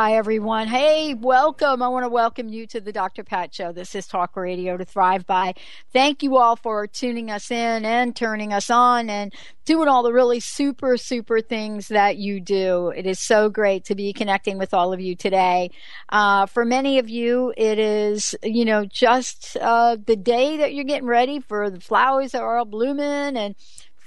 Hi, everyone. Hey, welcome. I want to welcome you to the Dr. Pat Show. This is Talk Radio to Thrive By. Thank you all for tuning us in and turning us on and doing all the really super, super things that you do. It is so great to be connecting with all of you today. Uh, for many of you, it is, you know, just uh, the day that you're getting ready for the flowers that are all blooming and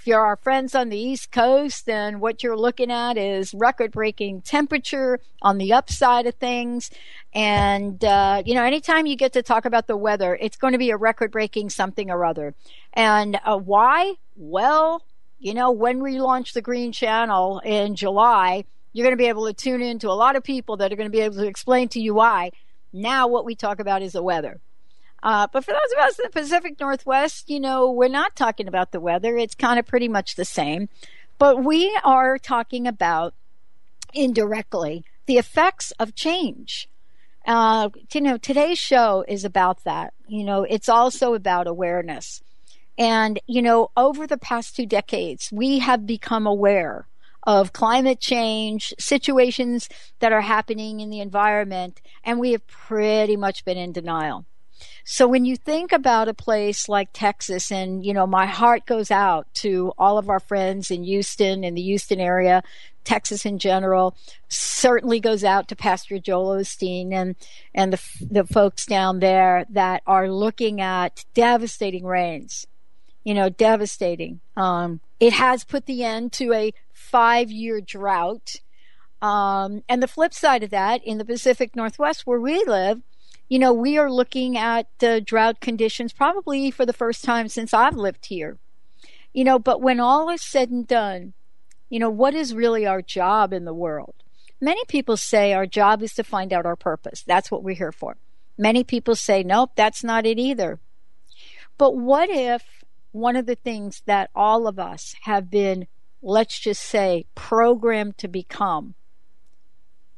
if you're our friends on the East Coast, then what you're looking at is record breaking temperature on the upside of things. And, uh, you know, anytime you get to talk about the weather, it's going to be a record breaking something or other. And uh, why? Well, you know, when we launch the Green Channel in July, you're going to be able to tune in to a lot of people that are going to be able to explain to you why. Now, what we talk about is the weather. Uh, but for those of us in the Pacific Northwest, you know, we're not talking about the weather. It's kind of pretty much the same. But we are talking about indirectly the effects of change. Uh, you know, today's show is about that. You know, it's also about awareness. And, you know, over the past two decades, we have become aware of climate change, situations that are happening in the environment, and we have pretty much been in denial. So when you think about a place like Texas, and you know, my heart goes out to all of our friends in Houston and the Houston area, Texas in general, certainly goes out to Pastor Joel Osteen and and the the folks down there that are looking at devastating rains. You know, devastating. Um, it has put the end to a five year drought. Um, and the flip side of that, in the Pacific Northwest where we live, you know, we are looking at uh, drought conditions probably for the first time since I've lived here. You know, but when all is said and done, you know, what is really our job in the world? Many people say our job is to find out our purpose. That's what we're here for. Many people say, nope, that's not it either. But what if one of the things that all of us have been, let's just say, programmed to become,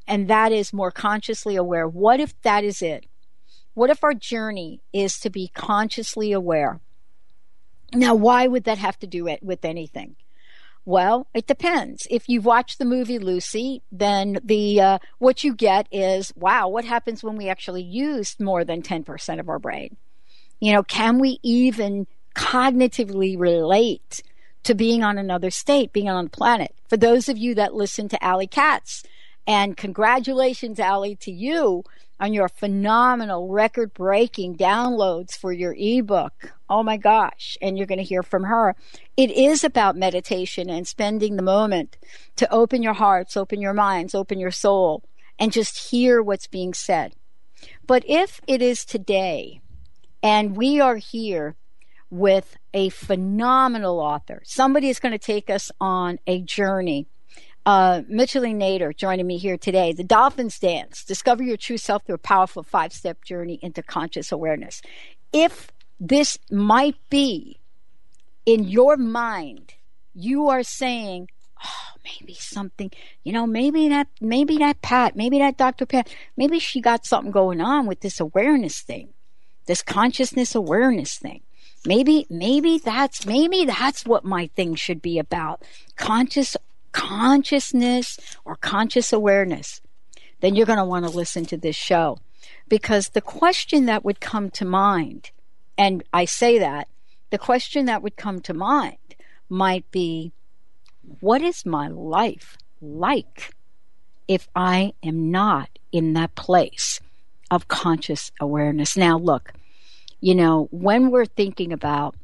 and that is more consciously aware, what if that is it? What if our journey is to be consciously aware? Now, why would that have to do it with anything? Well, it depends. If you've watched the movie Lucy, then the uh, what you get is wow. What happens when we actually use more than ten percent of our brain? You know, can we even cognitively relate to being on another state, being on the planet? For those of you that listen to Alley Katz, and congratulations, Alley, to you on your phenomenal record breaking downloads for your ebook. Oh my gosh. And you're going to hear from her. It is about meditation and spending the moment to open your hearts, open your minds, open your soul, and just hear what's being said. But if it is today, and we are here with a phenomenal author, somebody is going to take us on a journey uh, Micheline Nader joining me here today. The Dolphins Dance Discover Your True Self through a Powerful Five Step Journey into Conscious Awareness. If this might be in your mind, you are saying, oh, maybe something, you know, maybe that, maybe that Pat, maybe that Dr. Pat, maybe she got something going on with this awareness thing, this consciousness awareness thing. Maybe, maybe that's, maybe that's what my thing should be about. Conscious consciousness or conscious awareness, then you're going to want to listen to this show because the question that would come to mind, and I say that, the question that would come to mind might be, what is my life like if I am not in that place of conscious awareness? Now, look, you know, when we're thinking about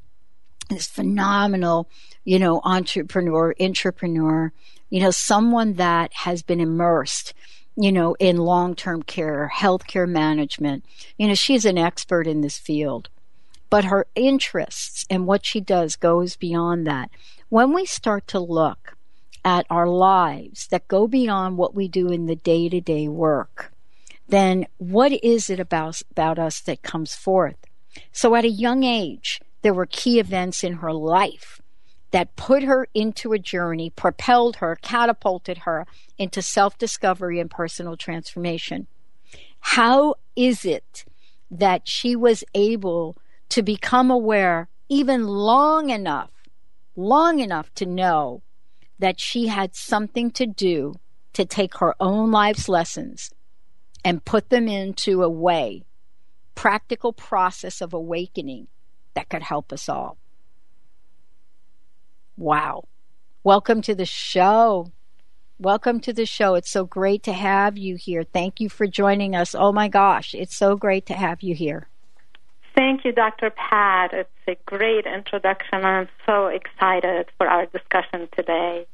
this phenomenal, you know, entrepreneur, entrepreneur, you know, someone that has been immersed, you know, in long term care, healthcare management. You know, she's an expert in this field, but her interests and what she does goes beyond that. When we start to look at our lives that go beyond what we do in the day to day work, then what is it about, about us that comes forth? So at a young age, there were key events in her life that put her into a journey, propelled her, catapulted her into self discovery and personal transformation. How is it that she was able to become aware even long enough, long enough to know that she had something to do to take her own life's lessons and put them into a way, practical process of awakening that could help us all. Wow. Welcome to the show. Welcome to the show. It's so great to have you here. Thank you for joining us. Oh my gosh, it's so great to have you here. Thank you, Dr. Pat. It's a great introduction. I'm so excited for our discussion today.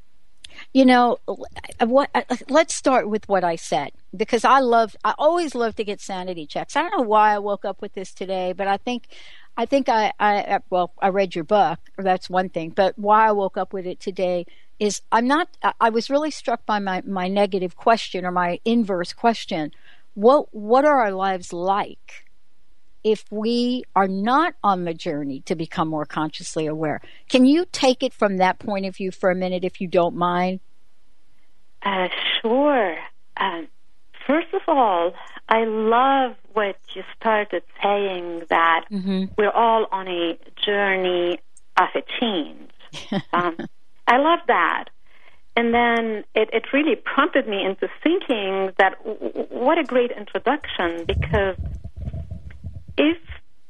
You know, what? Uh, uh, let's start with what I said because I love. I always love to get sanity checks. I don't know why I woke up with this today, but I think I think I, I, well, I read your book. That's one thing. But why I woke up with it today is I'm not, I was really struck by my, my negative question or my inverse question. What, what are our lives like if we are not on the journey to become more consciously aware? Can you take it from that point of view for a minute, if you don't mind? Uh, sure. Um, first of all, I love what you started saying that mm-hmm. we're all on a journey of a change. um, I love that. And then it, it really prompted me into thinking that w- what a great introduction because if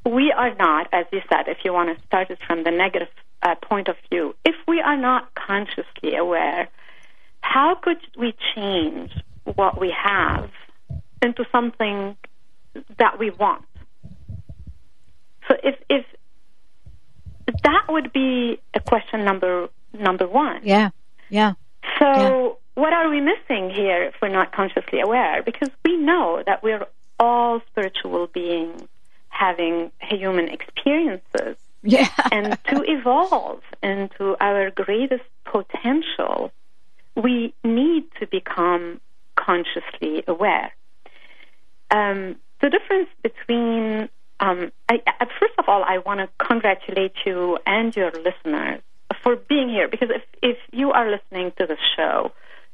we are not, as you said, if you want to start it from the negative uh, point of view, if we are not consciously aware, how could we change what we have into something that we want. So if if that would be a question number number one. Yeah. Yeah. So yeah. what are we missing here if we're not consciously aware? Because we know that we're all spiritual beings having human experiences. Yeah. and to evolve into our greatest potential, we need to become consciously aware. Um, the difference between, um, I, first of all, I want to congratulate you and your listeners for being here because if, if you are listening to the show,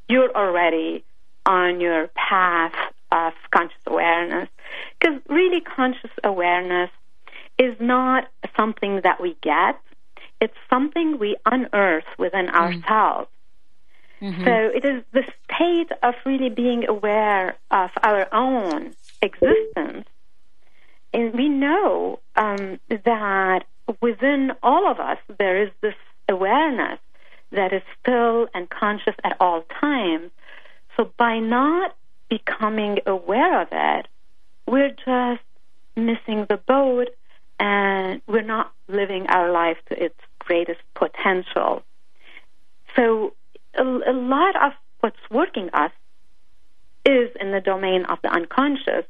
you're already on your path of conscious awareness. Because really, conscious awareness is not something that we get, it's something we unearth within mm. ourselves. Mm-hmm. So it is the state of really being aware of our own existence. And we know um, that within all of us there is this awareness that is still and conscious at all times. So by not becoming aware of it, we're just missing the boat and we're not living our life to its greatest potential. So a, a lot of what's working us is in the domain of the unconscious.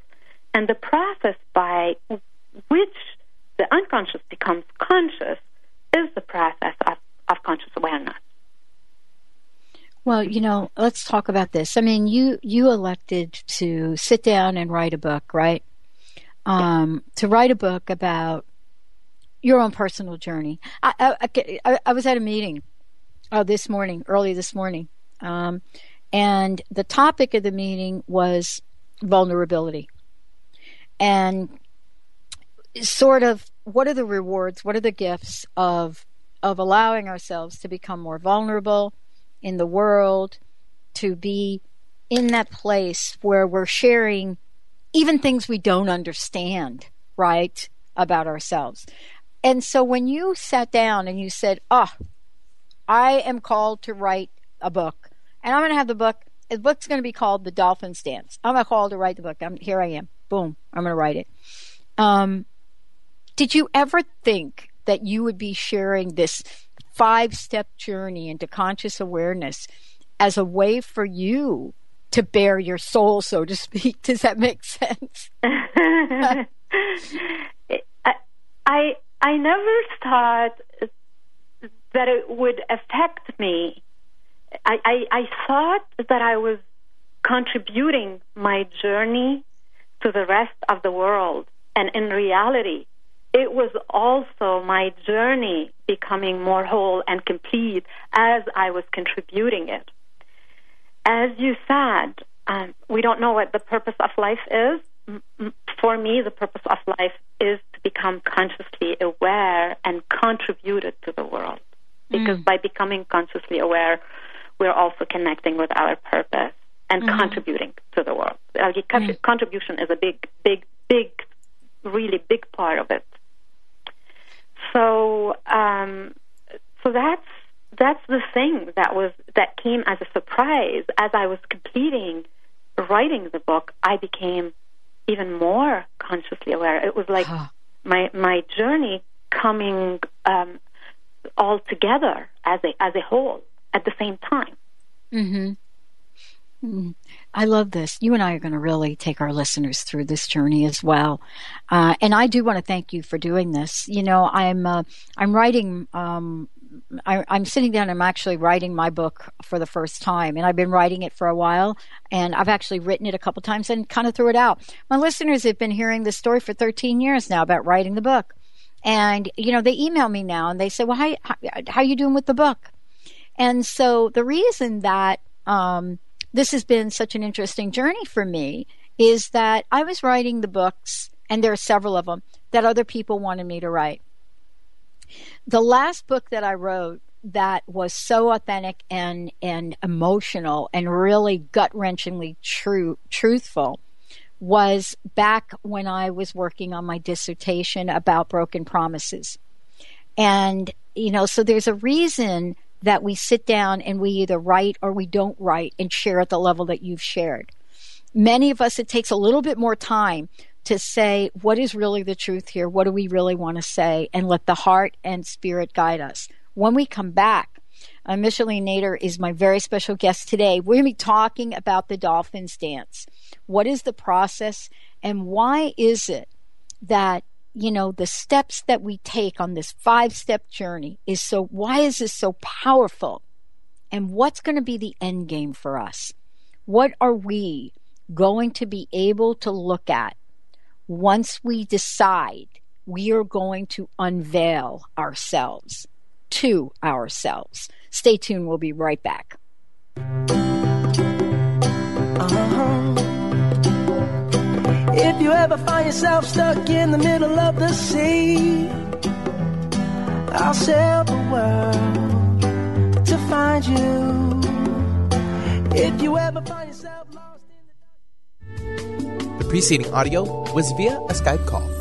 And the process by which the unconscious becomes conscious is the process of, of conscious awareness. Well, you know, let's talk about this. I mean, you you elected to sit down and write a book, right? Um, to write a book about your own personal journey. I I, I, I was at a meeting uh, this morning, early this morning, um, and the topic of the meeting was vulnerability. And sort of what are the rewards, what are the gifts of of allowing ourselves to become more vulnerable in the world, to be in that place where we're sharing even things we don't understand, right, about ourselves. And so when you sat down and you said, Oh, I am called to write a book, and I'm going to have the book, the book's going to be called The Dolphin's Dance. I'm going to write the book. I'm, here I am. Boom. I'm going to write it. Um, did you ever think that you would be sharing this five step journey into conscious awareness as a way for you to bare your soul, so to speak? Does that make sense? I I never thought that it would affect me. I, I, I thought that I was contributing my journey to the rest of the world. And in reality, it was also my journey becoming more whole and complete as I was contributing it. As you said, um, we don't know what the purpose of life is. For me, the purpose of life is to become consciously aware and contribute it to the world. Because mm. by becoming consciously aware, we're also connecting with our purpose and mm-hmm. contributing to the world. Mm. Contribution is a big, big, big, really big part of it. So, um, so that's that's the thing that was that came as a surprise as I was completing writing the book. I became even more consciously aware. It was like huh. my my journey coming um, all together as a as a whole at the same time. Mm-hmm. Mm. I love this. You and I are going to really take our listeners through this journey as well, uh, and I do want to thank you for doing this. You know, I'm uh, I'm writing. Um, I, I'm sitting down. I'm actually writing my book for the first time, and I've been writing it for a while. And I've actually written it a couple times and kind of threw it out. My listeners have been hearing this story for 13 years now about writing the book, and you know they email me now and they say, "Well, how how, how you doing with the book?" And so the reason that um, this has been such an interesting journey for me is that I was writing the books, and there are several of them that other people wanted me to write. The last book that I wrote that was so authentic and and emotional and really gut wrenchingly true truthful was back when I was working on my dissertation about broken promises. And you know, so there's a reason that we sit down and we either write or we don't write and share at the level that you've shared. Many of us, it takes a little bit more time to say what is really the truth here, what do we really want to say, and let the heart and spirit guide us. When we come back, uh, Micheline Nader is my very special guest today. We're going to be talking about the Dolphins dance. What is the process, and why is it that you know, the steps that we take on this five step journey is so, why is this so powerful? And what's going to be the end game for us? What are we going to be able to look at once we decide we are going to unveil ourselves to ourselves? Stay tuned. We'll be right back. Uh-huh. If you ever find yourself stuck in the middle of the sea, I'll sail the world to find you. If you ever find yourself lost in the The preceding audio was via a Skype call.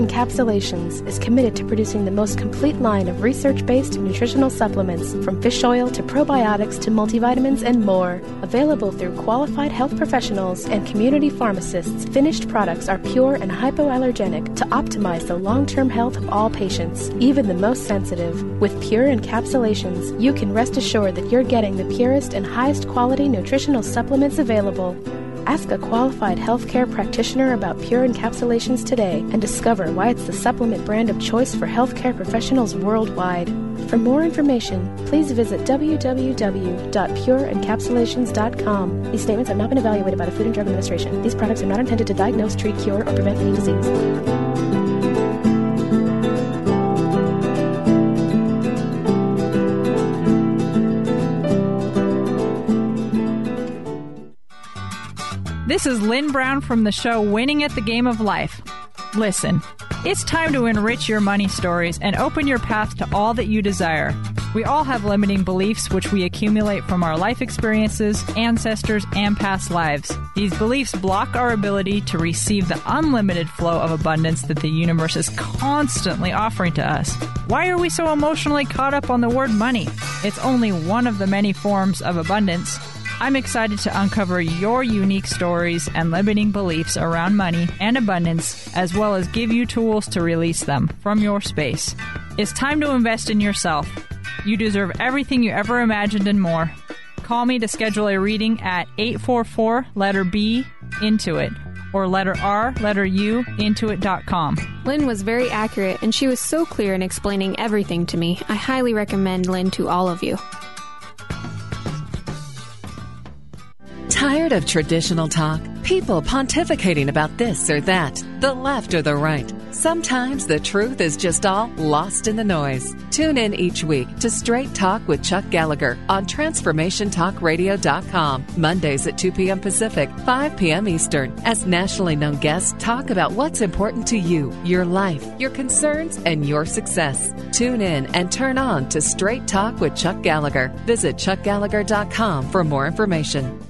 Encapsulations is committed to producing the most complete line of research based nutritional supplements, from fish oil to probiotics to multivitamins and more. Available through qualified health professionals and community pharmacists, finished products are pure and hypoallergenic to optimize the long term health of all patients, even the most sensitive. With Pure Encapsulations, you can rest assured that you're getting the purest and highest quality nutritional supplements available. Ask a qualified healthcare practitioner about Pure Encapsulations today and discover why it's the supplement brand of choice for healthcare professionals worldwide. For more information, please visit www.pureencapsulations.com. These statements have not been evaluated by the Food and Drug Administration. These products are not intended to diagnose, treat, cure, or prevent any disease. This is Lynn Brown from the show Winning at the Game of Life. Listen, it's time to enrich your money stories and open your path to all that you desire. We all have limiting beliefs which we accumulate from our life experiences, ancestors, and past lives. These beliefs block our ability to receive the unlimited flow of abundance that the universe is constantly offering to us. Why are we so emotionally caught up on the word money? It's only one of the many forms of abundance. I'm excited to uncover your unique stories and limiting beliefs around money and abundance, as well as give you tools to release them from your space. It's time to invest in yourself. You deserve everything you ever imagined and more. Call me to schedule a reading at 844 letter B Intuit or letter R, letter U, intuit.com. Lynn was very accurate and she was so clear in explaining everything to me. I highly recommend Lynn to all of you. Tired of traditional talk? People pontificating about this or that, the left or the right. Sometimes the truth is just all lost in the noise. Tune in each week to Straight Talk with Chuck Gallagher on TransformationTalkRadio.com, Mondays at 2 p.m. Pacific, 5 p.m. Eastern, as nationally known guests talk about what's important to you, your life, your concerns, and your success. Tune in and turn on to Straight Talk with Chuck Gallagher. Visit ChuckGallagher.com for more information.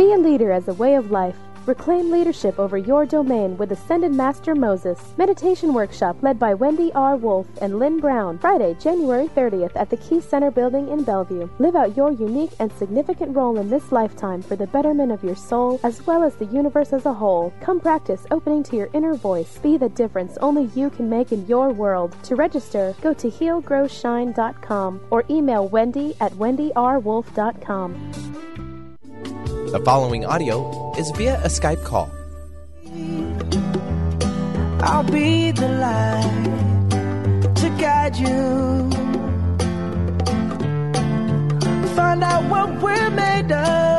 Be a leader as a way of life. Reclaim leadership over your domain with Ascended Master Moses. Meditation workshop led by Wendy R. Wolf and Lynn Brown. Friday, January 30th at the Key Center building in Bellevue. Live out your unique and significant role in this lifetime for the betterment of your soul as well as the universe as a whole. Come practice opening to your inner voice. Be the difference only you can make in your world. To register, go to healgrowshine.com or email wendy at wendyrwolf.com. The following audio is via a Skype call. I'll be the light to guide you. Find out what we're made of.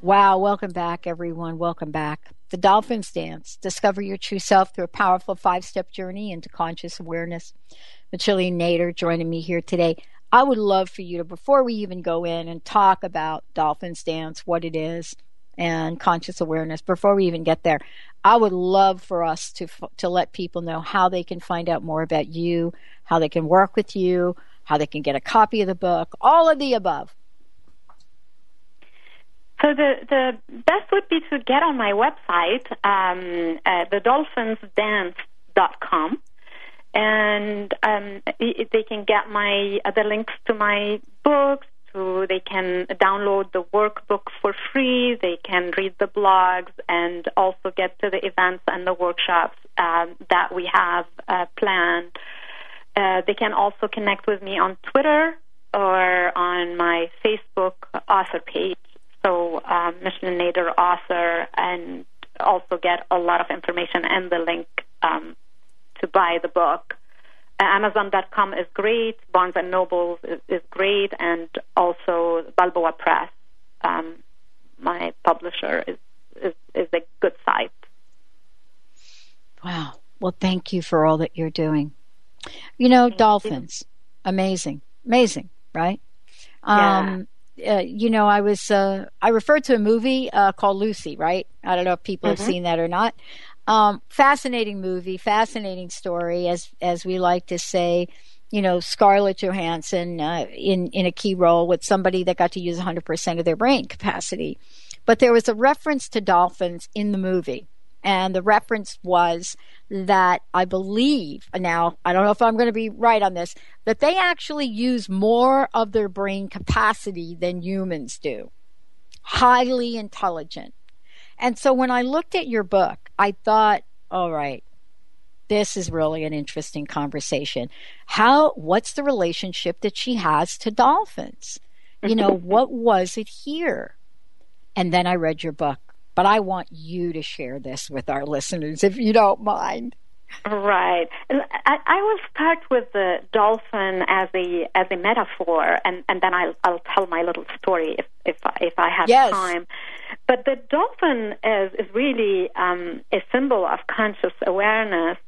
Wow, welcome back, everyone. Welcome back. The Dolphins Dance. Discover your true self through a powerful five step journey into conscious awareness. Micheline Nader joining me here today. I would love for you to, before we even go in and talk about Dolphins Dance, what it is, and conscious awareness, before we even get there, I would love for us to to let people know how they can find out more about you, how they can work with you, how they can get a copy of the book, all of the above. So the the best would be to get on my website, um, uh, thedolphinsdance.com and um, they can get my other links to my books. To they can download the workbook for free. They can read the blogs and also get to the events and the workshops um, that we have uh, planned. Uh, they can also connect with me on Twitter or on my Facebook author page. So, um, Micheline Nader author, and also get a lot of information and the link um, to buy the book. Uh, Amazon.com is great, Barnes and Noble is, is, great, and also Balboa Press, um, my publisher, is, is, is a good site. Wow. Well, thank you for all that you're doing. You know, thank dolphins, you. amazing, amazing, right? Yeah. Um, uh, you know, I was uh, I referred to a movie uh, called Lucy, right? I don't know if people mm-hmm. have seen that or not. Um, fascinating movie, fascinating story, as as we like to say. You know, Scarlett Johansson uh, in in a key role with somebody that got to use 100% of their brain capacity. But there was a reference to dolphins in the movie, and the reference was that I believe now I don't know if I'm going to be right on this that they actually use more of their brain capacity than humans do. Highly intelligent. And so when I looked at your book, I thought, all right, this is really an interesting conversation. How what's the relationship that she has to dolphins? You know, what was it here? And then I read your book. But I want you to share this with our listeners if you don't mind. Right. I, I will start with the dolphin as a as a metaphor, and, and then I'll I'll tell my little story if if I, if I have yes. time. But the dolphin is is really um, a symbol of conscious awareness.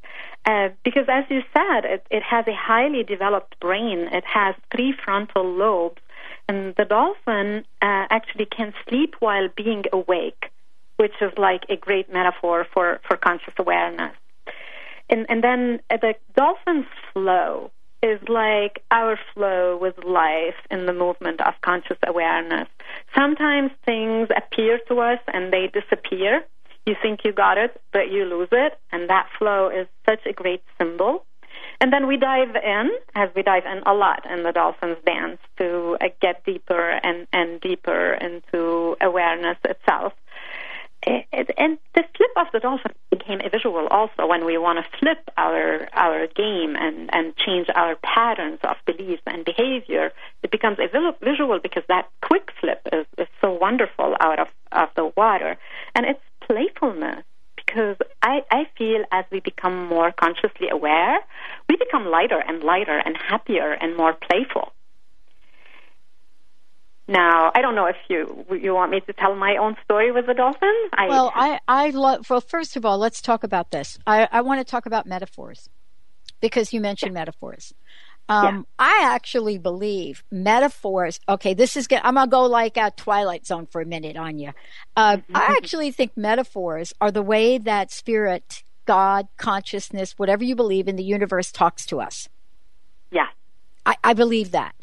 Uh, because, as you said, it, it has a highly developed brain. It has three frontal lobes, and the dolphin uh, actually can sleep while being awake, which is like a great metaphor for, for conscious awareness. And, and then the dolphin's flow is like our flow with life in the movement of conscious awareness. Sometimes things appear to us and they disappear. You think you got it, but you lose it, and that flow is such a great symbol. And then we dive in, as we dive in a lot in the dolphin's dance, to uh, get deeper and, and deeper into awareness itself. It, and the flip of the dolphin became a visual also when we want to flip our our game and and change our patterns of beliefs and behavior. It becomes a visual because that quick flip is, is so wonderful out of of the water, and it's playfulness because I, I feel as we become more consciously aware, we become lighter and lighter and happier and more playful. Now, I don't know if you you want me to tell my own story with the dolphin. I, well, I I love. Well, first of all, let's talk about this. I I want to talk about metaphors because you mentioned yeah. metaphors. Um, yeah. I actually believe metaphors. Okay, this is good. I'm gonna go like a Twilight Zone for a minute on you. Uh, mm-hmm. I actually think metaphors are the way that spirit, God, consciousness, whatever you believe in the universe, talks to us. Yeah, I, I believe that.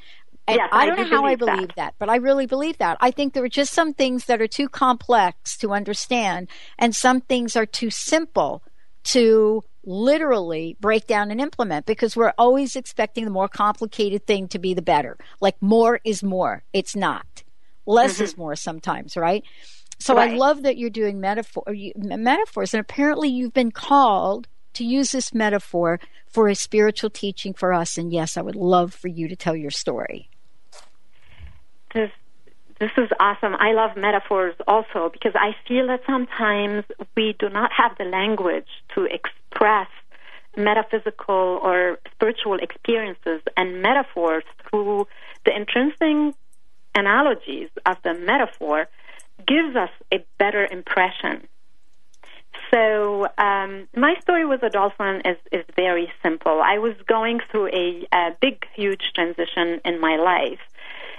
And yes, I don't I know how I believe that. that. but I really believe that. I think there are just some things that are too complex to understand, and some things are too simple to literally break down and implement because we're always expecting the more complicated thing to be the better. Like more is more. It's not. Less mm-hmm. is more sometimes, right? So right. I love that you're doing metaphor, metaphors, and apparently you've been called to use this metaphor for a spiritual teaching for us. And yes, I would love for you to tell your story. This, this is awesome. I love metaphors also because I feel that sometimes we do not have the language to express metaphysical or spiritual experiences and metaphors through the intrinsic analogies of the metaphor gives us a better impression. So um, my story with the dolphin is, is very simple. I was going through a, a big, huge transition in my life,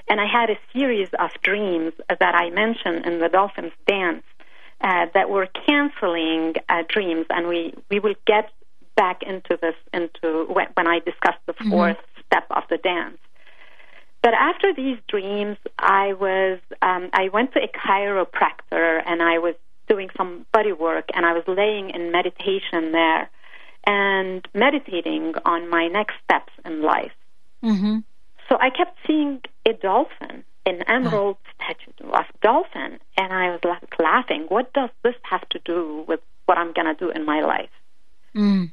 and I had a series of dreams that I mentioned in the dolphin's dance uh, that were canceling uh, dreams, and we we will get back into this into when, when I discuss the 4th mm-hmm. step of the dance. But after these dreams, I was um, I went to a chiropractor and I was doing some body work, and I was laying in meditation there and meditating on my next steps in life. Mm-hmm. So I kept seeing a dolphin, an emerald statue of dolphin, and I was like laughing. What does this have to do with what I'm going to do in my life? Mm.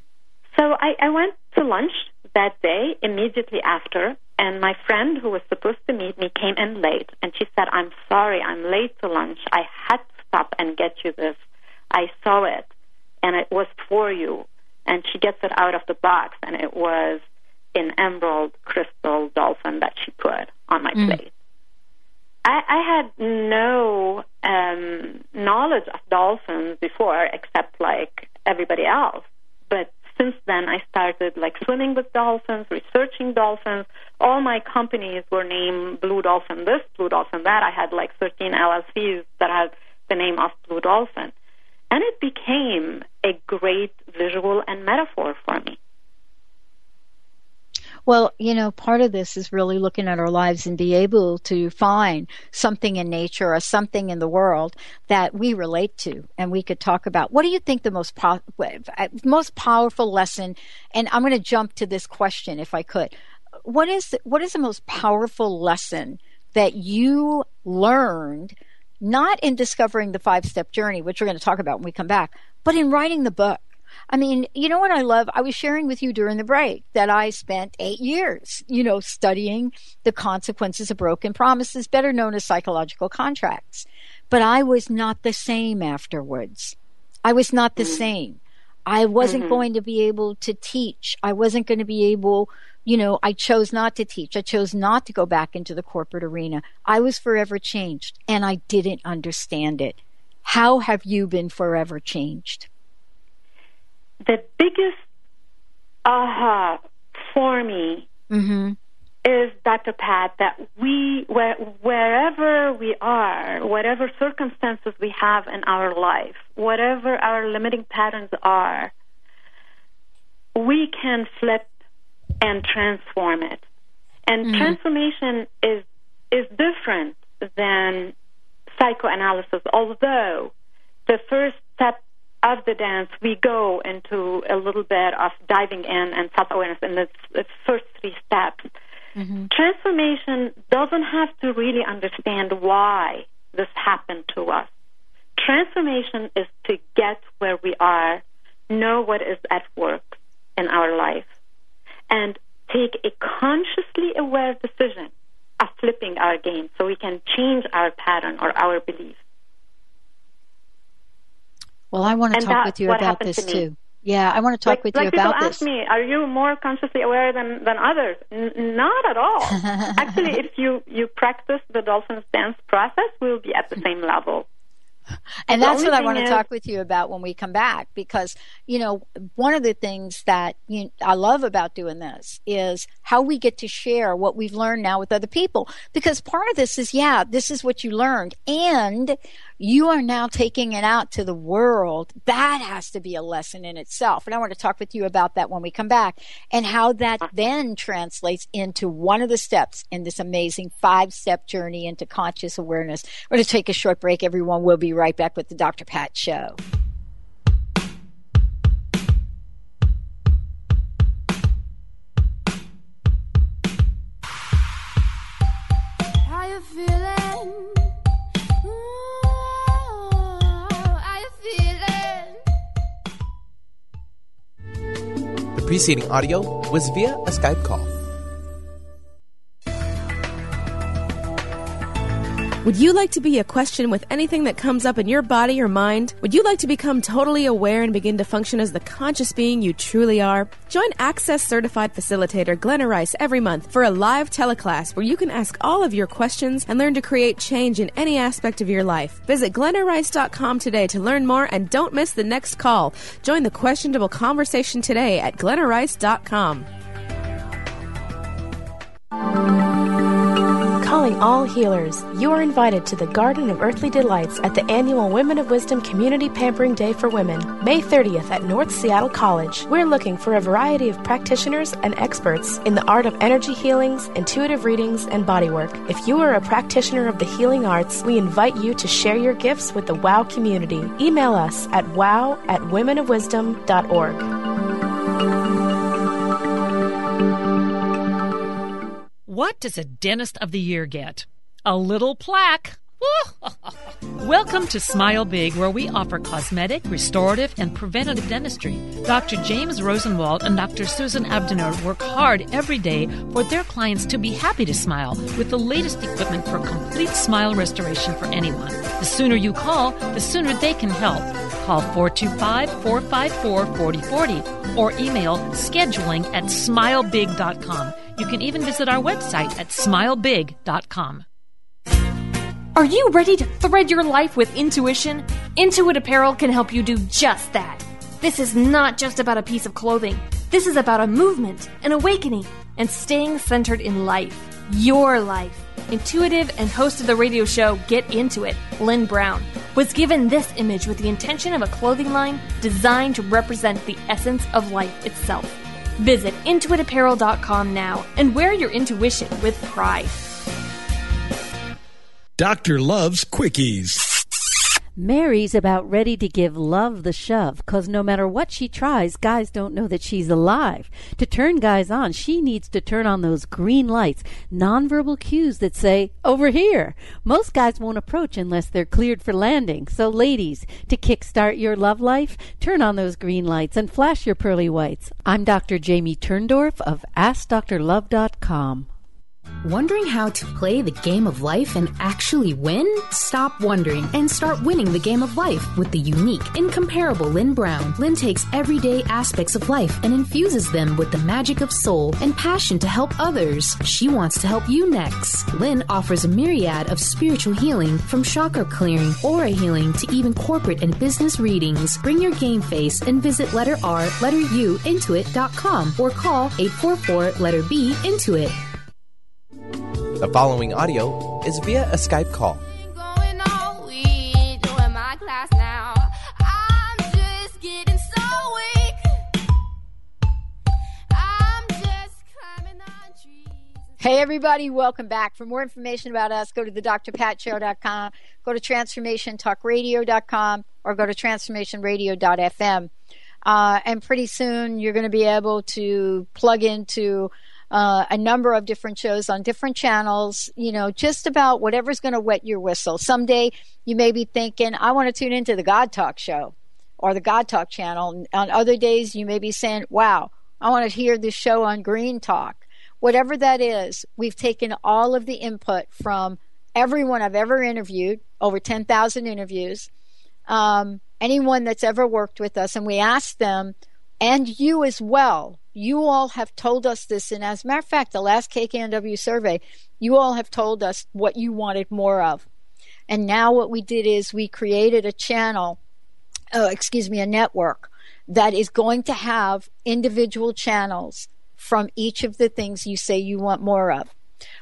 So I, I went to lunch that day immediately after, and my friend who was supposed to meet me came in late, and she said, "I'm sorry, I'm late to lunch. I had to stop and get you this. I saw it, and it was for you." And she gets it out of the box, and it was an emerald crystal dolphin that she put on my mm. plate. I, I had no um, knowledge of dolphins before, except like everybody else. But since then, I started like swimming with dolphins, researching dolphins. All my companies were named Blue Dolphin this, Blue Dolphin that. I had like 13 LLCs that had the name of Blue Dolphin. And it became a great visual and metaphor for me. Well, you know, part of this is really looking at our lives and be able to find something in nature or something in the world that we relate to and we could talk about. What do you think the most po- uh, most powerful lesson and I'm going to jump to this question if I could. What is what is the most powerful lesson that you learned not in discovering the five step journey, which we're going to talk about when we come back, but in writing the book? I mean, you know what I love? I was sharing with you during the break that I spent eight years, you know, studying the consequences of broken promises, better known as psychological contracts. But I was not the same afterwards. I was not the same. I wasn't Mhm. going to be able to teach. I wasn't going to be able, you know, I chose not to teach. I chose not to go back into the corporate arena. I was forever changed and I didn't understand it. How have you been forever changed? The biggest aha for me Mm-hmm. is Dr. Pat that we where, wherever we are, whatever circumstances we have in our life, whatever our limiting patterns are, we can flip and transform it. And Mhm. transformation is is different than psychoanalysis, although the first step of the dance, we go into a little bit of diving in and self awareness in the, the first three steps. Mm-hmm. Transformation doesn't have to really understand why this happened to us. Transformation is to get where we are, know what is at work in our life, and take a consciously aware decision of flipping our game so we can change our pattern or our belief. Well, I want to And talk with you about this to too. Yeah, I want to talk like, with like you people about ask this. me, are you more consciously aware than, than others? N- not at all. Actually, if you, you practice the dolphin dance process, we'll be at the same level. And The that's what I want to is- talk with you about when we come back because, you know, one of the things that you, I love about doing this is how we get to share what we've learned now with other people. Because part of this is, yeah, this is what you learned and you are now taking it out to the world. That has to be a lesson in itself. And I want to talk with you about that when we come back and how that then translates into one of the steps in this amazing five step journey into conscious awareness. We're going to take a short break, everyone. We'll be right back with the Dr. Pat Show. How you feeling? Ooh, how you feeling? The preceding audio was via a Skype call. Would you like to be a question with anything that comes up in your body or mind? Would you like to become totally aware and begin to function as the conscious being you truly are? Join Access Certified Facilitator Glenna Rice every month for a live teleclass where you can ask all of your questions and learn to create change in any aspect of your life. Visit glennarice.com today to learn more and don't miss the next call. Join the questionable conversation today at glennarice.com. Calling all healers, you are invited to the Garden of Earthly Delights at the annual Women of Wisdom Community Pampering Day for Women, May 30th at North Seattle College. We're looking for a variety of practitioners and experts in the art of energy healings, intuitive readings, and bodywork. If you are a practitioner of the healing arts, we invite you to share your gifts with the WOW community. Email us at wow at womenofwisdom.org. What does a dentist of the year get? A little plaque. Welcome to Smile Big, where we offer cosmetic, restorative, and preventative dentistry. Dr. James Rosenwald and Dr. Susan Abdenur work hard every day for their clients to be happy to smile with the latest equipment for complete smile restoration for anyone. The sooner you call, the sooner they can help. Call 425 454 4040 or email scheduling at smilebig.com. You can even visit our website at smilebig.com. Are you ready to thread your life with intuition? Intuit Apparel can help you do just that. This is not just about a piece of clothing. This is about a movement, an awakening, and staying centered in life. Your life. Intuitive and host of the radio show Get Into It, Lynn Brown, was given this image with the intention of a clothing line designed to represent the essence of life itself. Visit intuitapparel.com now and wear your intuition with pride. Doctor loves quickies. Mary's about ready to give love the shove, 'cause no matter what she tries, guys don't know that she's alive. To turn guys on, she needs to turn on those green lights, nonverbal cues that say, over here. Most guys won't approach unless they're cleared for landing. So ladies, to kickstart your love life, turn on those green lights and flash your pearly whites. I'm Dr. Jamie Turndorf of AskDrLove.com. Wondering how to play the game of life and actually win? Stop wondering and start winning the game of life with the unique, incomparable Lynn Brown. Lynn takes everyday aspects of life and infuses them with the magic of soul and passion to help others. She wants to help you next. Lynn offers a myriad of spiritual healing from chakra clearing, aura healing to even corporate and business readings. Bring your game face and visit letter R, letter U, intuit.com or call 844 letter B Intuit. The following audio is via a Skype call. Going all week, doing my class now. I'm just getting so weak. I'm just climbing on trees. Hey, everybody, welcome back. For more information about us, go to the thedrpatshow.com, go to transformationtalkradio.com, or go to transformationradio.fm. Uh, and pretty soon you're going to be able to plug into uh, a number of different shows on different channels, you know, just about whatever's going to wet your whistle. Someday you may be thinking, I want to tune into the God Talk show or the God Talk channel. On other days, you may be saying, wow, I want to hear this show on Green Talk. Whatever that is, we've taken all of the input from everyone I've ever interviewed, over 10,000 interviews, um, anyone that's ever worked with us, and we asked them, and you as well, you all have told us this. And as a matter of fact, the last KKNW survey, you all have told us what you wanted more of. And now what we did is we created a channel, uh, excuse me, a network that is going to have individual channels from each of the things you say you want more of.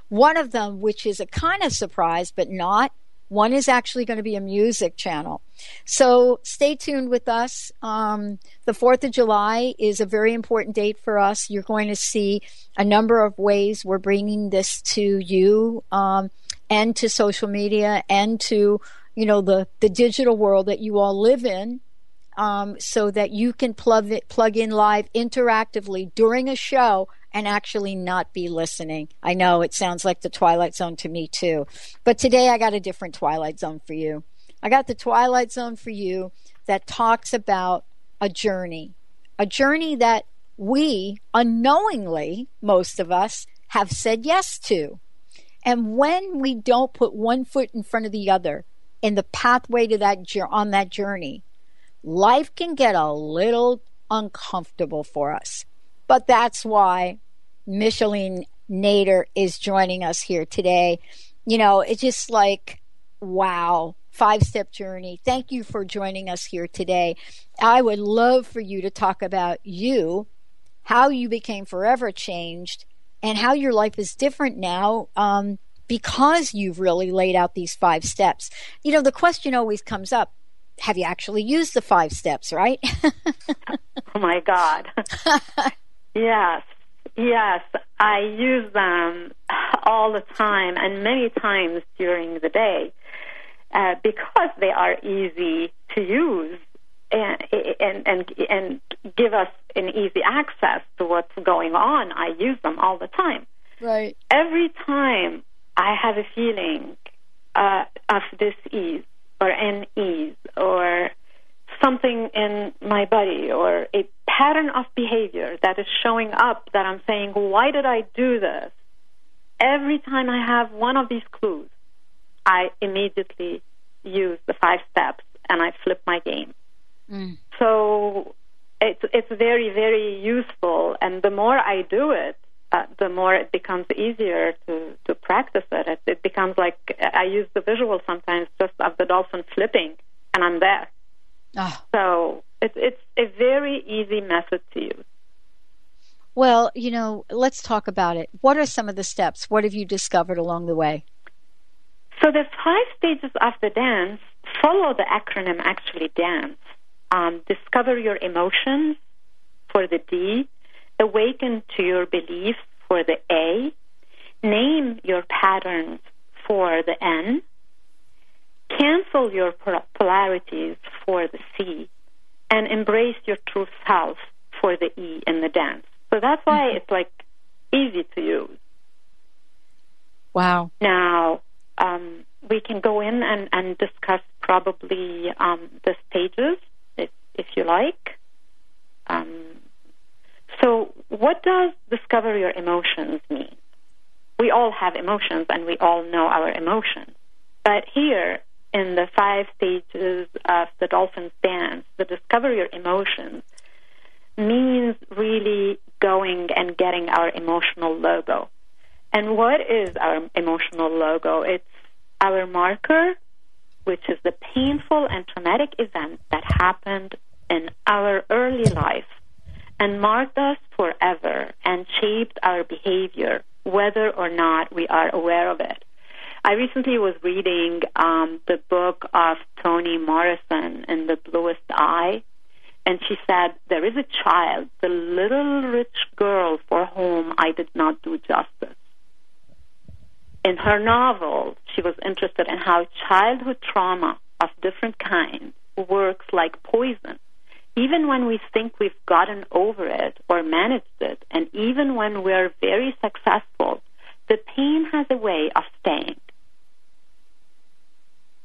One of them, which is a kind of surprise, but not, one is actually going to be a music channel. So stay tuned with us. Um, the 4th of July is a very important date for us. You're going to see a number of ways we're bringing this to you um, and to social media and to, you know, the, the digital world that you all live in. Um, so that you can plug it, plug in live interactively during a show and actually not be listening. I know it sounds like the Twilight Zone to me too, but today I got a different Twilight Zone for you. I got the Twilight Zone for you that talks about a journey, a journey that we unknowingly, most of us, have said yes to. And when we don't put one foot in front of the other in the pathway to that on that journey, life can get a little uncomfortable for us. But that's why Micheline Nader is joining us here today. You know, it's just like, wow, five step journey. Thank you for joining us here today. I would love for you to talk about you, how you became forever changed, and how your life is different now. Um, because you've really laid out these five steps. You know, the question always comes up have you actually used the five steps, right? oh my God. yes, yes. I use them all the time and many times during the day uh, because they are easy to use and, and, and, and give us an easy access to what's going on. I use them all the time. Right. Every time I have a feeling uh, of this ease, or an ease or something in my body or a pattern of behavior that is showing up that I'm saying, why did I do this? Every time I have one of these clues, I immediately use the five steps and I flip my game. Mm. So it's it's very very useful, and the more I do it, uh, the more it becomes easier to, to practice it. it. It becomes like I use the visual sometimes just of the dolphin flipping, and I'm there. Oh. So it's it's a very easy method to use. Well, you know, let's talk about it. What are some of the steps? What have you discovered along the way? So the five stages of the dance follow the acronym actually dance. Um, discover your emotions for the D, awaken to your beliefs for the A, name your patterns for the N, cancel your polarities for the C, and embrace your true self for the E in the dance. So that's why mm-hmm. it's like easy to use. Wow. Now, um, we can go in and, and discuss probably um, the stages if, if you like. Um, so, what does discover your emotions mean? we all have emotions and we all know our emotions. But here, in the five stages of the dolphin's dance, the discover your emotions means really going and getting our emotional logo. And what is our emotional logo? It's our marker, which is the painful and traumatic event that happened in our early life and marked us forever and shaped our behavior, whether or not we are aware of it. I recently was reading um, the book of Toni Morrison in The Bluest Eye, and she said, There is a child, the little rich girl for whom I did not do justice. In her novel, she was interested in how childhood trauma of different kinds works like poison. Even when we think we've gotten over it or managed it, and even when we're very successful, the pain has a way of staying.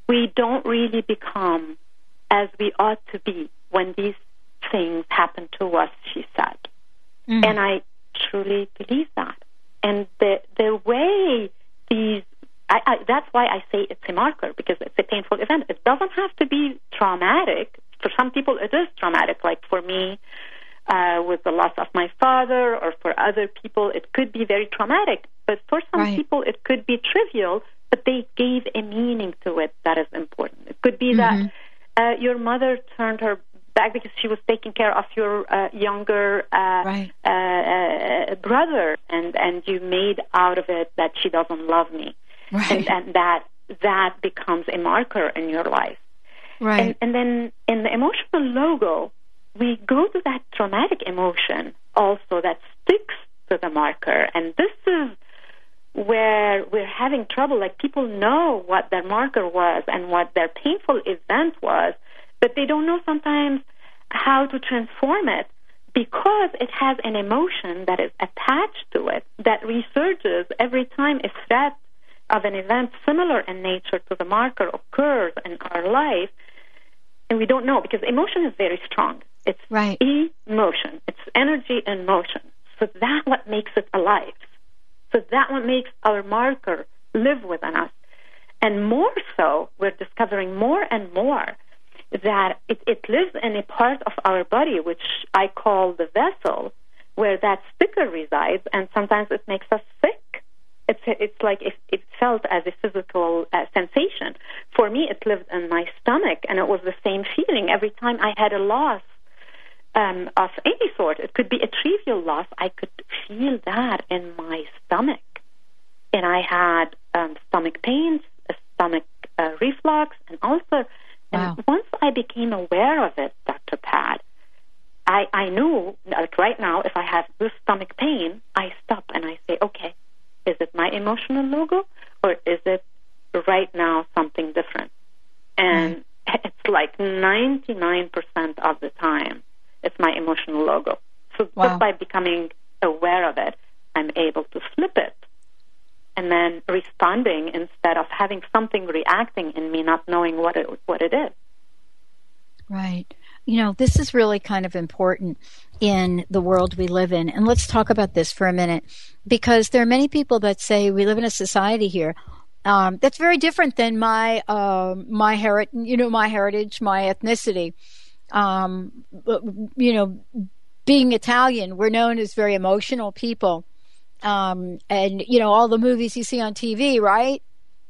We don't really become as we ought to be when these things happen to us, she said. Mm-hmm. And I truly believe that. And the the way these I, I, that's why I say it's a marker because it's a painful event. It doesn't have to be traumatic. For some people, it is traumatic. Like for me, uh, with the loss of my father, or for other people, it could be very traumatic. But for some Right. people, it could be trivial, but they gave a meaning to it that is important. It could be that uh, your mother turned her back because she was taking care of your uh, younger uh, uh, uh, brother, and and you made out of it that she doesn't love me, and, and that that becomes a marker in your life. Right. And, and then in the emotional logo, we go to that traumatic emotion also that sticks to the marker. And this is where we're having trouble. Like people know what their marker was and what their painful event was, but they don't know sometimes how to transform it because it has an emotion that is attached to it that resurges every time a threat of an event similar in nature to the marker occurs in our life, and we don't know because emotion is very strong. It's right. emotion. It's energy and motion. So that what makes it alive. So that what makes our marker live within us. And more so, we're discovering more and more that it, it lives in a part of our body which I call the vessel, where that sticker resides, and sometimes it makes us sick. It's it's like it, it felt as a physical uh, sensation. For me, it lived in my stomach, and it was the same feeling every time I had a loss um, of any sort. It could be a trivial loss. I could feel that in my stomach, and I had um, stomach pains, stomach uh, reflux, and ulcer. And once I became aware of it, Dr. Pat, I, I knew, like right now, if I have this stomach pain, I stop and I say, okay, is it my emotional logo or is it right now something different? And it's like 99% of the time, it's my emotional logo. So Wow. just by becoming aware of it, I'm able to flip it and then responding instead of having something reacting in me not knowing what it what it is. Right. You know, this is really kind of important in the world we live in. And let's talk about this for a minute because there are many people that say we live in a society here um, that's very different than my um my heritage, you know, my heritage, my ethnicity. Um, you know, being Italian, we're known as very emotional people. Um, and you know, all the movies you see on TV, right?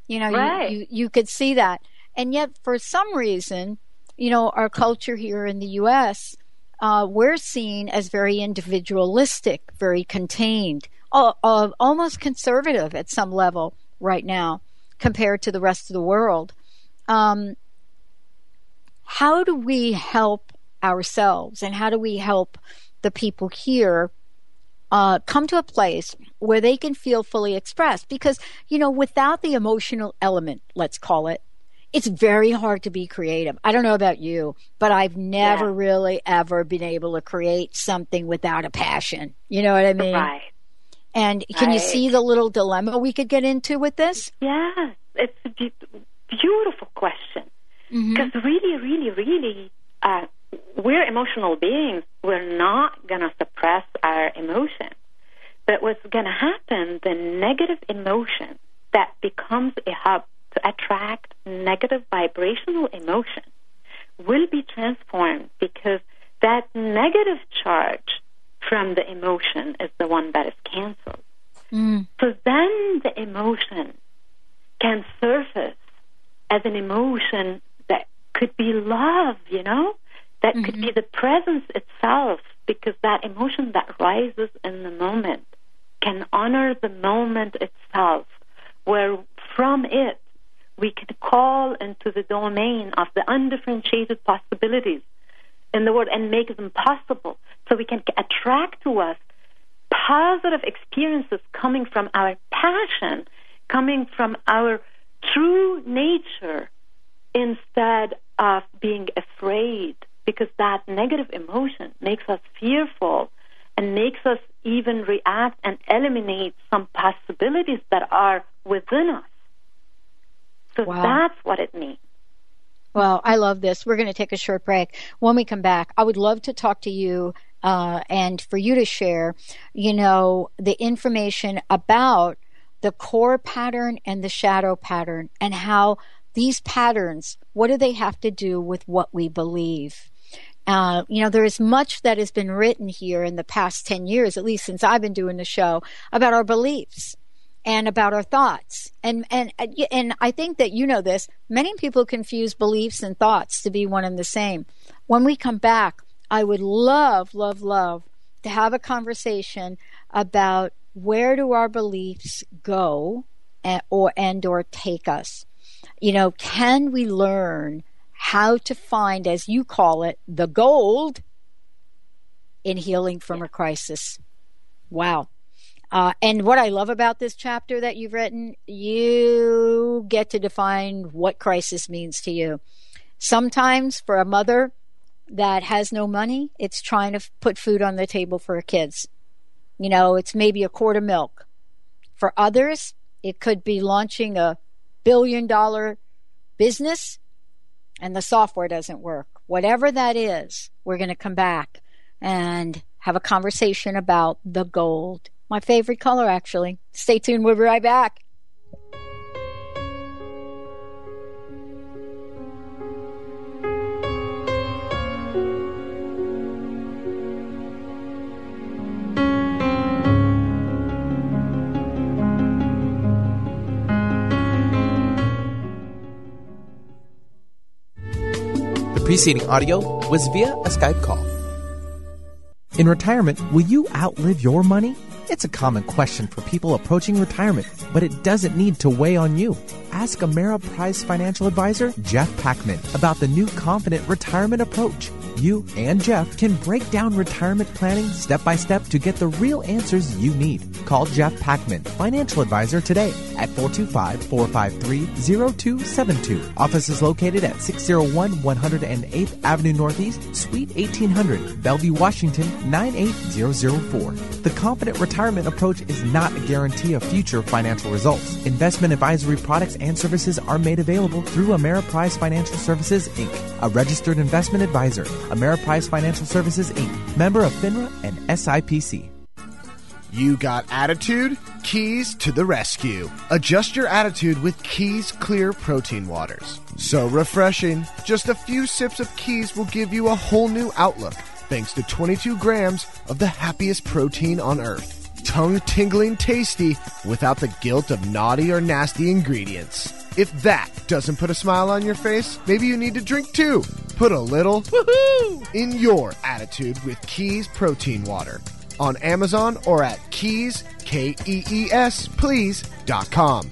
You know, Right. you, you you could see that, and yet for some reason, you know, our culture here in the U.S. Uh, we're seen as very individualistic, very contained, uh, uh, almost conservative at some level right now compared to the rest of the world. Um, how do we help ourselves and how do we help the people here uh, come to a place where they can feel fully expressed? Because, you know, without the emotional element, let's call it, it's very hard to be creative. I don't know about you, but I've never really ever been able to create something without a passion. You know what I mean? Right. And can you see the little dilemma we could get into with this? Yeah, it's a be- beautiful question. Because really, really, really, uh, we're emotional beings. We're not going to suppress our emotions. But what's going to happen, the negative emotion that becomes a hub to attract negative vibrational emotion will be transformed because that negative charge from the emotion is the one that is canceled. Mm. So then the emotion can surface as an emotion that could be love, you know? That could be mm-hmm. the presence itself because that emotion that rises in the moment can honor the moment itself, where from it we can call into the domain of the undifferentiated possibilities in the world and make them possible so we can attract to us positive experiences coming from our passion, coming from our true nature instead of being afraid because that negative emotion makes us fearful and makes us even react and eliminate some possibilities that are within us. So Wow. that's what it means. Well, I love this. We're going to take a short break. When we come back, I would love to talk to you uh, and for you to share, you know, the information about the core pattern and the shadow pattern and how these patterns, what do they have to do with what we believe? Uh, you know, there is much that has been written here in the past 10 years, at least since I've been doing the show, about our beliefs and about our thoughts. And, and, and I think that you know this. Many people confuse beliefs and thoughts to be one and the same. When we come back, I would love, love, love to have a conversation about where do our beliefs go and, or, and or take us. You know, can we learn how to find, as you call it, the gold in healing from a crisis? Wow. Uh, and what I love about this chapter that you've written, you get to define what crisis means to you. Sometimes for a mother that has no money, it's trying to put food on the table for her kids. You know, it's maybe a quart of milk. For others, it could be launching a billion dollar business and the software doesn't work. Whatever that is, we're going to come back and have a conversation about the gold. My favorite color, actually. Stay tuned. We'll be right back. Preceding audio was via a Skype call. In retirement, will you outlive your money? It's a common question for people approaching retirement, but it doesn't need to weigh on you. Ask Ameriprise financial advisor Jeff Packman about the new confident retirement approach. You and Jeff can break down retirement planning step by step to get the real answers you need. Call Jeff Packman, financial advisor today at 425-453-0272. Office is located at 601 108th Avenue Northeast, Suite 1800, Bellevue, Washington 98004. The confident retirement approach is not a guarantee of future financial results. Investment advisory products and services are made available through Ameriprise Financial Services Inc., a registered investment advisor. Ameriprise Financial Services Inc., member of FINRA and SIPC. You got attitude? Keys to the rescue. Adjust your attitude with Keys Clear Protein Waters. So refreshing. Just a few sips of Keys will give you a whole new outlook thanks to 22 grams of the happiest protein on earth. Tongue tingling tasty without the guilt of naughty or nasty ingredients. If that doesn't put a smile on your face, maybe you need to drink too. Put a little woohoo in your attitude with Keys Protein Water on Amazon or at keys, K E E S, please.com.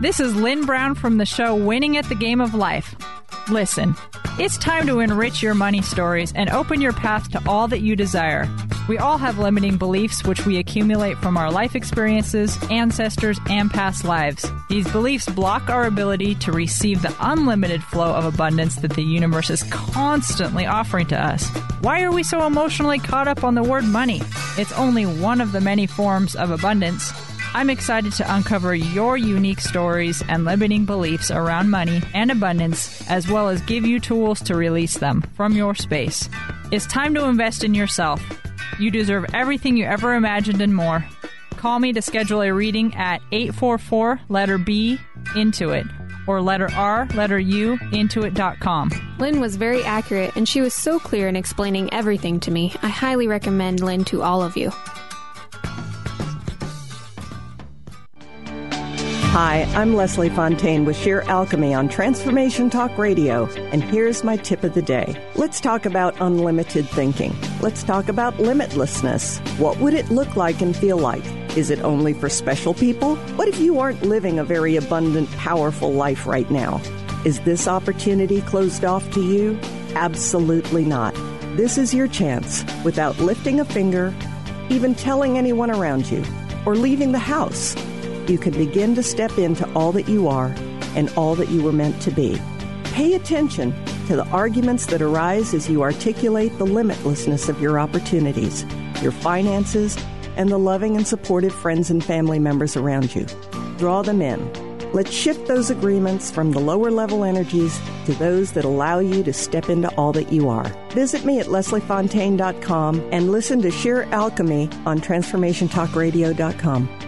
This is Lynn Brown from the show Winning at the Game of Life. Listen, it's time to enrich your money stories and open your path to all that you desire. We all have limiting beliefs which we accumulate from our life experiences, ancestors, and past lives. These beliefs block our ability to receive the unlimited flow of abundance that the universe is constantly offering to us. Why are we so emotionally caught up on the word money? It's only one of the many forms of abundance. I'm excited to uncover your unique stories and limiting beliefs around money and abundance, as well as give you tools to release them from your space. It's time to invest in yourself. You deserve everything you ever imagined and more. Call me to schedule a reading at 844 letter B into it or letter R, letter U, into intuit.com. Lynn was very accurate and she was so clear in explaining everything to me. I highly recommend Lynn to all of you. Hi, I'm Leslie Fontaine with Sheer Alchemy on Transformation Talk Radio, and here's my tip of the day. Let's talk about unlimited thinking. Let's talk about limitlessness. What would it look like and feel like? Is it only for special people? What if you aren't living a very abundant, powerful life right now? Is this opportunity closed off to you? Absolutely not. This is your chance without lifting a finger, even telling anyone around you, or leaving the house you can begin to step into all that you are and all that you were meant to be. Pay attention to the arguments that arise as you articulate the limitlessness of your opportunities, your finances, and the loving and supportive friends and family members around you. Draw them in. Let's shift those agreements from the lower level energies to those that allow you to step into all that you are. Visit me at lesliefontaine.com and listen to Sheer Alchemy on transformationtalkradio.com.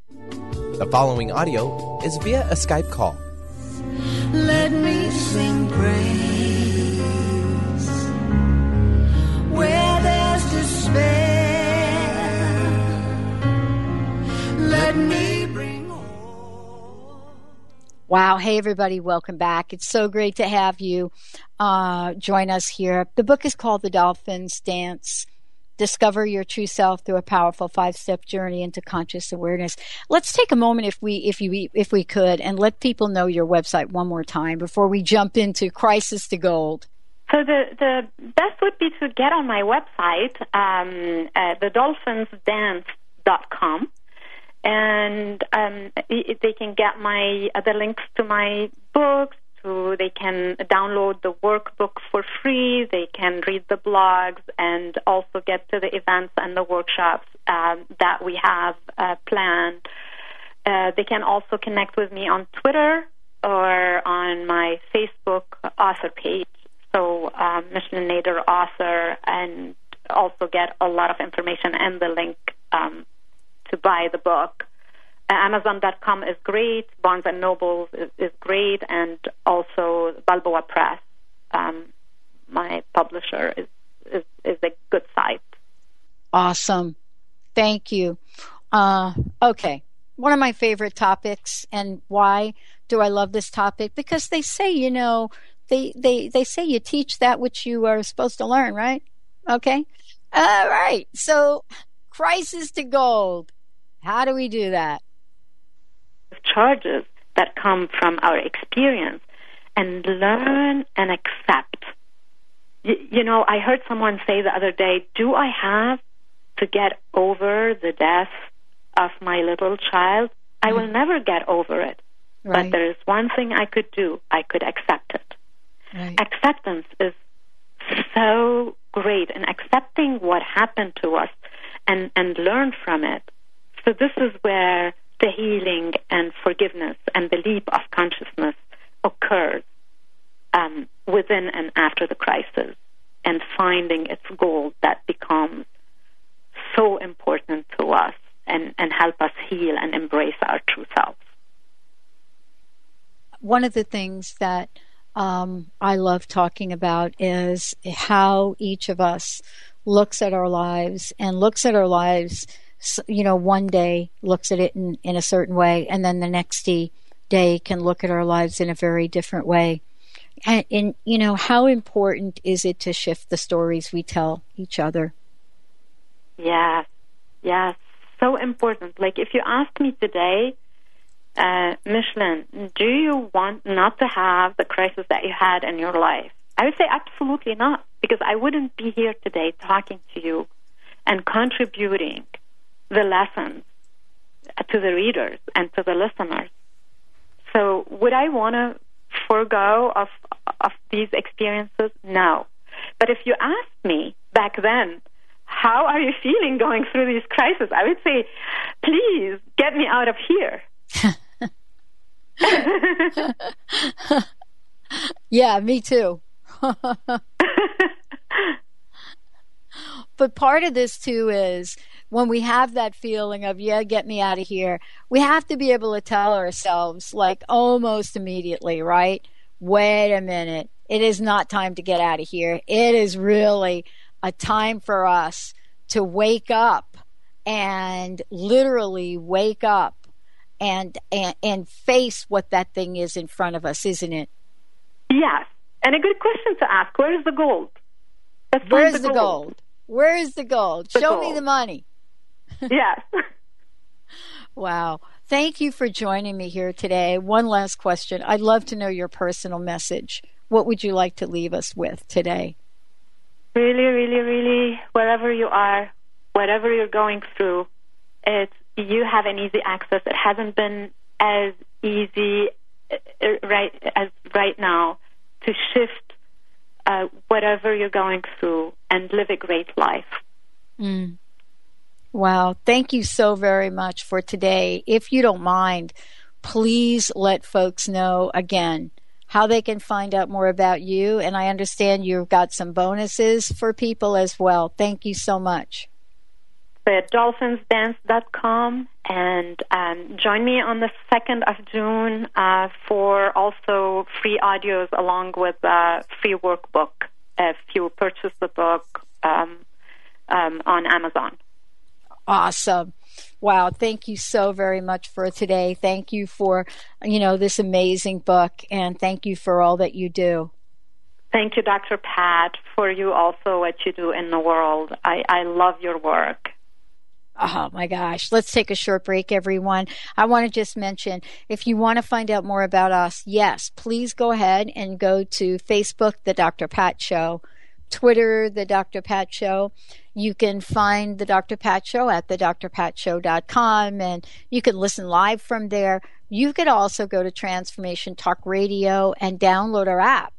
The following audio is via a Skype call. Let me sing praise where there's despair. Let me bring Wow. Hey, everybody. Welcome back. It's so great to have you uh, join us here. The book is called The Dolphin's Dance Discover Your True Self Through a Powerful Five Step Journey into Conscious Awareness. Let's take a moment, if we, if you, if we could, and let people know your website one more time before we jump into Crisis to Gold. So the the best would be to get on my website, um, uh, thedolphinsdance.com, and um, it, they can get my uh, the links to my books. To they can download the workbook for free. They can read the blogs and also get to the events and the workshops um, that we have uh, planned. Uh, they can also connect with me on Twitter or on my Facebook author page so um, Micheline Nader author, and also get a lot of information and the link um, to buy the book. Amazon.com is great, Barnes and Noble is, is great, and also Balboa Press, um, my publisher, is, is, is a good site. Awesome. Thank you. Uh, okay. One of my favorite topics, and why do I love this topic? Because they say, you know, they, they, they say you teach that which you are supposed to learn, right? Okay. All right. So, crisis to gold. How do we do that? Charges that come from our experience and learn and accept. You, you know, I heard someone say the other day, Do I have to get over the death of my little child? I will mm-hmm. never get over it. Right. But there is one thing I could do I could accept it. Right. Acceptance is so great, and accepting what happened to us and, and learn from it. So, this is where the healing and forgiveness and the leap of consciousness occurs um, within and after the crisis and finding its goal that becomes so important to us and, and help us heal and embrace our true selves. One of the things that um, I love talking about is how each of us looks at our lives and looks at our lives, you know, one day looks at it in, in a certain way, and then the next day, can look at our lives in a very different way. And, and, you know, how important is it to shift the stories we tell each other? Yes, yes, so important. Like if you ask me today, uh, Micheline, do you want not to have the crisis that you had in your life? I would say absolutely not, because I wouldn't be here today talking to you and contributing the lessons to the readers and to the listeners. So, would I want to forego of of these experiences? No. But if you asked me back then, how are you feeling going through these crises? I would say, please get me out of here. yeah, me too. but part of this too is when we have that feeling of, yeah, get me out of here, we have to be able to tell ourselves, like almost immediately, right? Wait a minute. It is not time to get out of here. It is really a time for us to wake up and literally wake up and, and and face what that thing is in front of us, isn't it? Yes. And a good question to ask, where is the gold? Let's Where's the, the gold? gold? Where is the gold? The Show gold. me the money. yes. wow. Thank you for joining me here today. One last question. I'd love to know your personal message. What would you like to leave us with today? Really, really, really, wherever you are, whatever you're going through, it's you have an easy access. It hasn't been as easy uh, right as right now to shift uh, whatever you're going through and live a great life. Mm. Wow. Thank you so very much for today. If you don't mind, please let folks know again how they can find out more about you. And I understand you've got some bonuses for people as well. Thank you so much at dolphinsdance.com and um, join me on the 2nd of June uh, for also free audios along with a free workbook if you purchase the book um, um, on Amazon. Awesome. Wow, thank you so very much for today. Thank you for, you know, this amazing book and thank you for all that you do. Thank you, Dr. Pat, for you also what you do in the world. I, I love your work. Oh my gosh. Let's take a short break, everyone. I want to just mention if you want to find out more about us, yes, please go ahead and go to Facebook, The Dr. Pat Show, Twitter, The Dr. Pat Show. You can find The Dr. Pat Show at thedrpatshow.com and you can listen live from there. You could also go to Transformation Talk Radio and download our app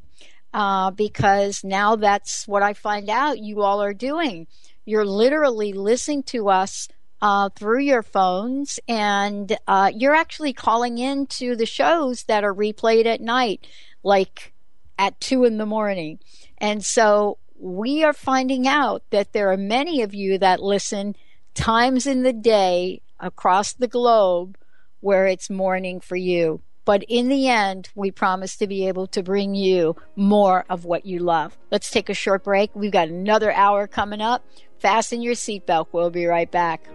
uh, because now that's what I find out you all are doing you're literally listening to us uh, through your phones, and uh, you're actually calling in to the shows that are replayed at night, like at two in the morning. And so we are finding out that there are many of you that listen times in the day across the globe where it's morning for you. But in the end, we promise to be able to bring you more of what you love. Let's take a short break. We've got another hour coming up. Fasten your seatbelt. We'll be right back.